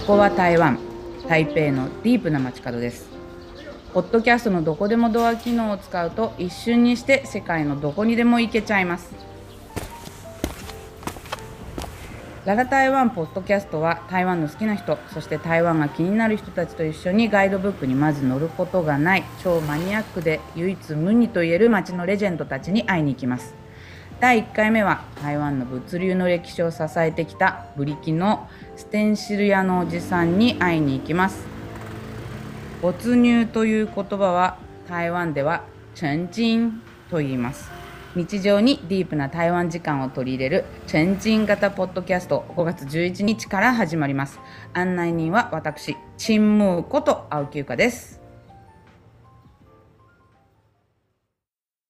ここは台湾台北のディープな街角です。ポッドキャストのどこでもドア機能を使うと一瞬にして世界のどこにでも行けちゃいます。ララ台湾ポッドキャストは台湾の好きな人そして台湾が気になる人たちと一緒にガイドブックにまず載ることがない超マニアックで唯一無二といえる街のレジェンドたちに会いに行きます。第1回目は台湾の物流の歴史を支えてきたブリキのステンシル屋のおじさんに会いに行きます。没入という言葉は台湾では沉浸と言います。日常にディープな台湾時間を取り入れる沉浸型ポッドキャスト5月11日から始まります。案内人は私陳ムーこと青木由香です。